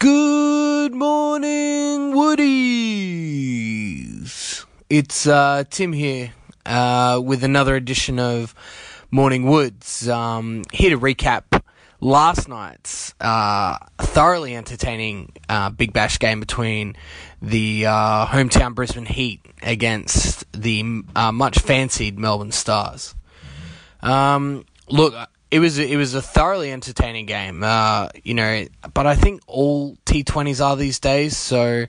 Good morning, Woodies. It's uh, Tim here uh, with another edition of Morning Woods. Um, here to recap last night's uh, thoroughly entertaining uh, Big Bash game between the uh, hometown Brisbane Heat against the uh, much fancied Melbourne Stars. Um, look, it was it was a thoroughly entertaining game, uh, you know. But I think all T20s are these days, so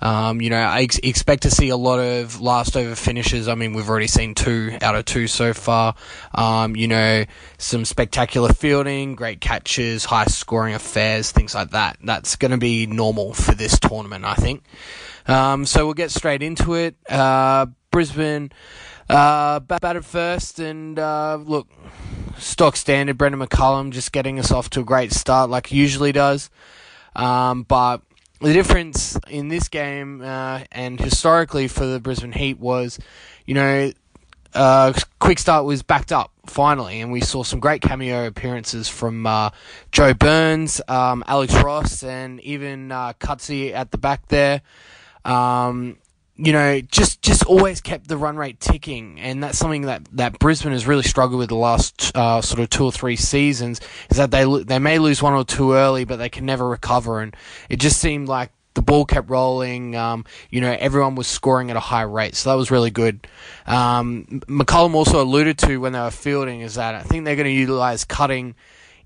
um, you know I ex- expect to see a lot of last over finishes. I mean, we've already seen two out of two so far. Um, you know, some spectacular fielding, great catches, high scoring affairs, things like that. That's going to be normal for this tournament, I think. Um, so we'll get straight into it. Uh, Brisbane uh, batted first, and uh, look stock standard Brendon McCullum just getting us off to a great start like he usually does. Um, but the difference in this game uh, and historically for the Brisbane Heat was, you know, uh, quick start was backed up finally, and we saw some great cameo appearances from uh, Joe Burns, um, Alex Ross, and even uh, at the back there. Um, you know, just just always kept the run rate ticking, and that's something that, that Brisbane has really struggled with the last uh, sort of two or three seasons. Is that they they may lose one or two early, but they can never recover, and it just seemed like the ball kept rolling. Um, you know, everyone was scoring at a high rate, so that was really good. Um, McCullum also alluded to when they were fielding is that I think they're going to utilize cutting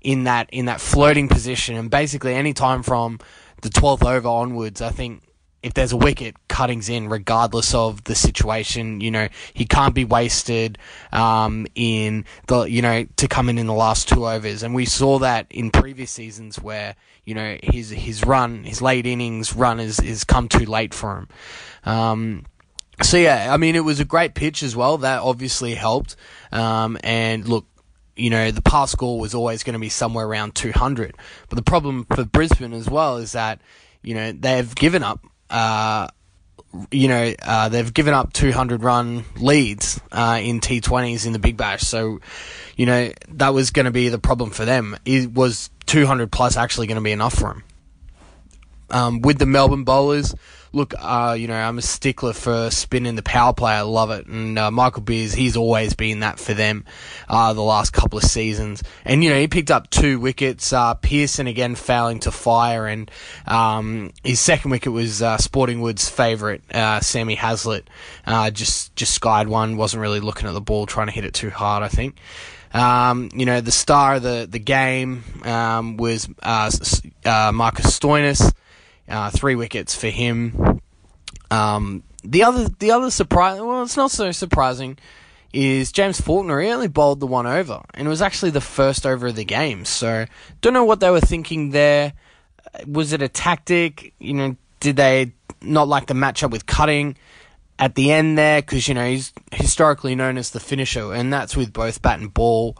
in that in that floating position, and basically any time from the twelfth over onwards, I think if there's a wicket, cutting's in regardless of the situation. You know, he can't be wasted um, in the you know to come in in the last two overs, and we saw that in previous seasons where you know his his run, his late innings run is is come too late for him. Um, so yeah, I mean it was a great pitch as well. That obviously helped. Um, and look, you know, the pass score was always going to be somewhere around 200. But the problem for Brisbane as well is that, you know, they've given up uh, you know, uh, they've given up 200 run leads uh, in T20s in the Big Bash. So, you know, that was going to be the problem for them. It was 200 plus actually going to be enough for them. Um, with the Melbourne bowlers, look, uh, you know, I'm a stickler for spin in the power play. I love it. And uh, Michael Beers, he's always been that for them uh, the last couple of seasons. And, you know, he picked up two wickets. Uh, Peirson again failing to fire. And um, his second wicket was uh, Sporting Wood's favourite, uh, Sammy Heazlett. just, just skied one, wasn't really looking at the ball, trying to hit it too hard, I think. Um, you know, the star of the, the game um, was Marcus Stoinis. Uh, three wickets for him. Um, the other, the other surprise, well, it's not so surprising, is James Faulkner. He only bowled the one over, and it was actually the first over of the game. So, don't know what they were thinking there. Was it a tactic? You know, did they not like the matchup with Cutting at the end there? Because you know he's historically known as the finisher, and that's with both bat and ball.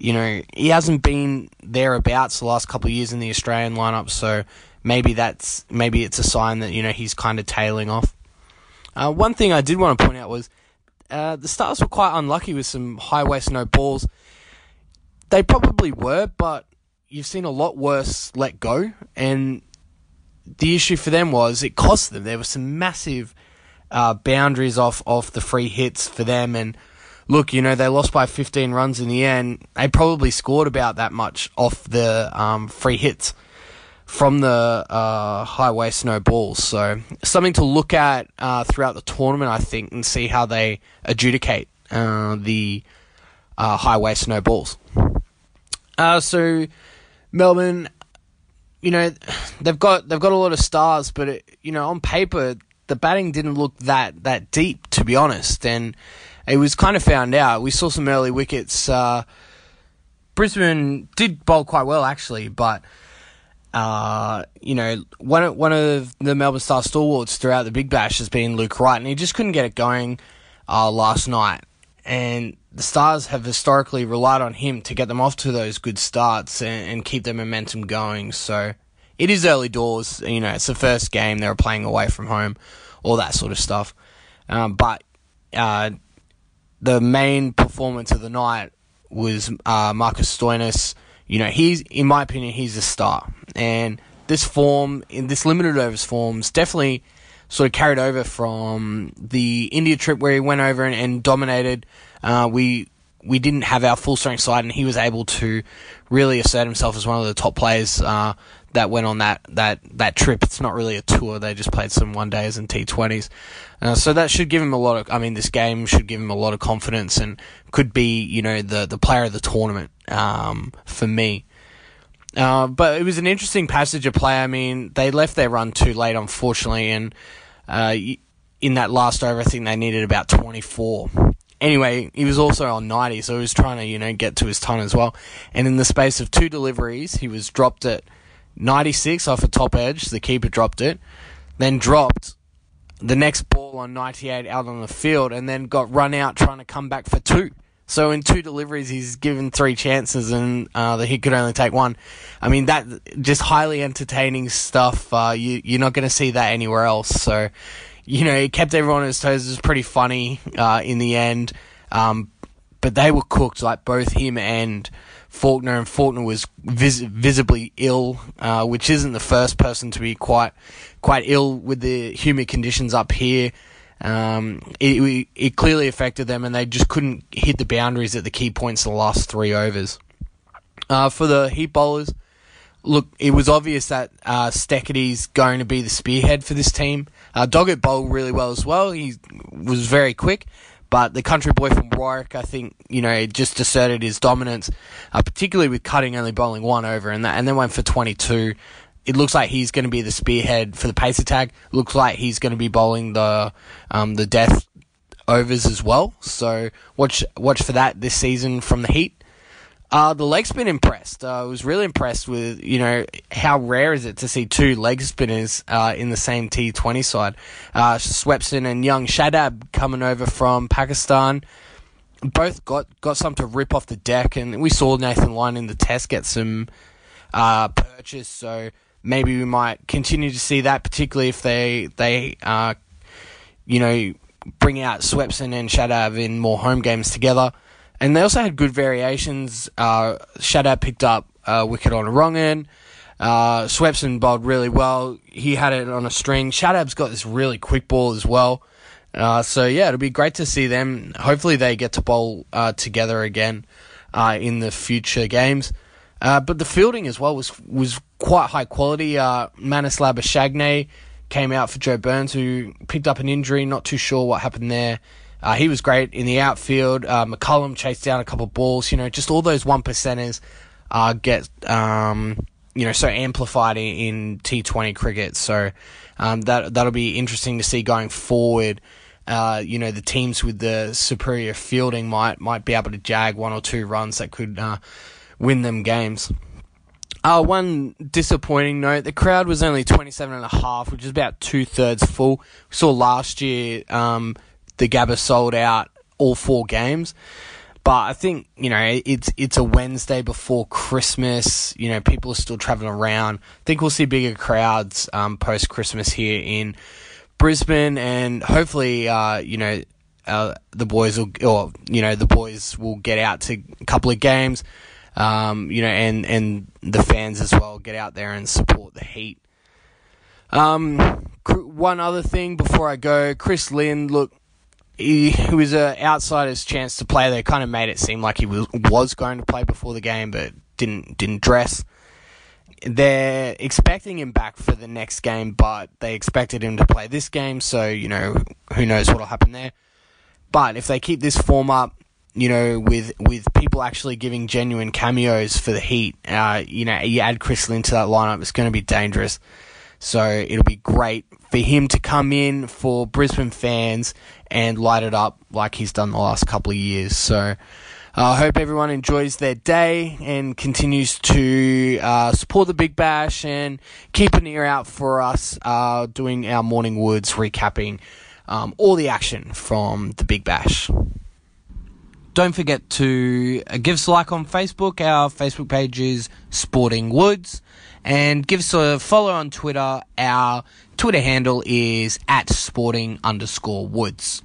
You know, he hasn't been thereabouts the last couple of years in the Australian lineup, so maybe that's maybe it's a sign that you know he's kind of tailing off. Uh, one thing I did want to point out was uh, the Stars were quite unlucky with some high waist no balls. They probably were, but you've seen a lot worse let go, and the issue for them was it cost them. There were some massive uh, boundaries off off the free hits for them, and look, you know they lost by 15 runs in the end. They probably scored about that much off the um, free hits from the uh, high waist no balls. So something to look at uh, throughout the tournament, I think, and see how they adjudicate uh, the uh, high waist no balls. Uh, so Melbourne, you know, they've got they've got a lot of stars, but it, you know, on paper the batting didn't look that that deep, to be honest, and it was kind of found out. We saw some early wickets. Uh, Brisbane did bowl quite well actually, but uh, you know, one of, one of the Melbourne Star stalwarts throughout the Big Bash has been Luke Wright, and he just couldn't get it going uh, last night. And the Stars have historically relied on him to get them off to those good starts and, and keep their momentum going. So it is early doors. You know, it's the first game they were playing away from home, all that sort of stuff. Um, but uh, the main performance of the night was uh, Marcus Stoinis. You know, he's in my opinion, he's a star and this form, in this limited overs forms, definitely sort of carried over from the India trip where he went over and, and dominated. Uh, we we didn't have our full strength side, and he was able to really assert himself as one of the top players uh, that went on that, that, that trip. It's not really a tour; they just played some one days and T twenties. Uh, so that should give him a lot of. I mean, this game should give him a lot of confidence, and could be you know the the player of the tournament um, for me. Uh, but it was an interesting passage of play. I mean, they left their run too late, unfortunately, and uh, in that last over, I think they needed about 24. Anyway, he was also on 90, so he was trying to, you know, get to his ton as well. And in the space of two deliveries, he was dropped at 96 off a top edge. The keeper dropped it, then dropped the next ball on 98 out on the field, and then got run out trying to come back for two. So in two deliveries, he's given three chances, and uh, he could only take one. I mean, that just highly entertaining stuff. Uh, you you're not going to see that anywhere else. So, you know, it kept everyone on his toes. It was pretty funny uh, in the end, um, but they were cooked. Like both him and Faulkner, and Faulkner was vis- visibly ill, uh, which isn't the first person to be quite quite ill with the humid conditions up here. Um, it, it clearly affected them, and they just couldn't hit the boundaries at the key points in the last three overs. Uh, for the heat bowlers, look, it was obvious that uh, Steketee going to be the spearhead for this team. Uh, Doggett bowled really well as well. He was very quick, but the country boy from Warwick, I think, you know, just asserted his dominance, uh, particularly with Cutting only bowling one over, and that, and then went for 22 it looks like he's going to be the spearhead for the pace attack. Looks like he's going to be bowling the um, the death overs as well. So watch watch for that this season from the Heat. Uh, the leg spin impressed. Uh, I was really impressed with, you know, how rare is it to see two leg spinners uh, in the same T20 side. Uh, Swepson and young Shadab coming over from Pakistan. Both got, got some to rip off the deck, and we saw Nathan Lyon in the test get some uh, purchase. So maybe we might continue to see that, particularly if they they uh, you know bring out Swepson and Shadab in more home games together. And they also had good variations. Uh, Shadab picked up a wicket on a wrong'un. Uh, Swepson bowled really well. He had it on a string. Shadab's got this really quick ball as well. Uh, so yeah, it'll be great to see them. Hopefully they get to bowl uh, together again uh, in the future games. Uh, but the fielding as well was was quite high quality. Uh, Marnus Labuschagne came out for Joe Burns, who picked up an injury. Not too sure what happened there. Uh, he was great in the outfield. Uh, McCullum chased down a couple of balls. You know, just all those one percenters uh, get um, you know so amplified in, in T20 cricket. So um, that that'll be interesting to see going forward. Uh, you know, the teams with the superior fielding might might be able to jag one or two runs that could uh, win them games. Uh, one disappointing note, the crowd was only 27 and a half, which is about two thirds full. We saw last year, um, the Gabba sold out all four games. But I think, you know, it's, it's a Wednesday before Christmas. You know, people are still traveling around. I think we'll see bigger crowds, um, post Christmas here in Brisbane and hopefully, uh, you know, uh, the boys will, or, you know, the boys will get out to a couple of games um, you know, and and the fans as well get out there and support the Heat. Um, one other thing before I go, Chris Lynn, look, he, he was an outsider's chance to play. They kind of made it seem like he was was going to play before the game, but didn't didn't dress. They're expecting him back for the next game, but they expected him to play this game, so you know who knows what'll happen there. But if they keep this form up, you know, with with people actually giving genuine cameos for the Heat. Uh, you know, you add Chris Lynn to that lineup, it's going to be dangerous. So it'll be great for him to come in for Brisbane fans and light it up like he's done the last couple of years. So uh, I hope everyone enjoys their day and continues to uh, support the Big Bash and keep an ear out for us uh, doing our morning woods recapping um, all the action from the Big Bash. Don't forget to uh, give us a like on Facebook. Our Facebook page is Sporting Woods. And give us a follow on Twitter. Our Twitter handle is at sporting underscore woods.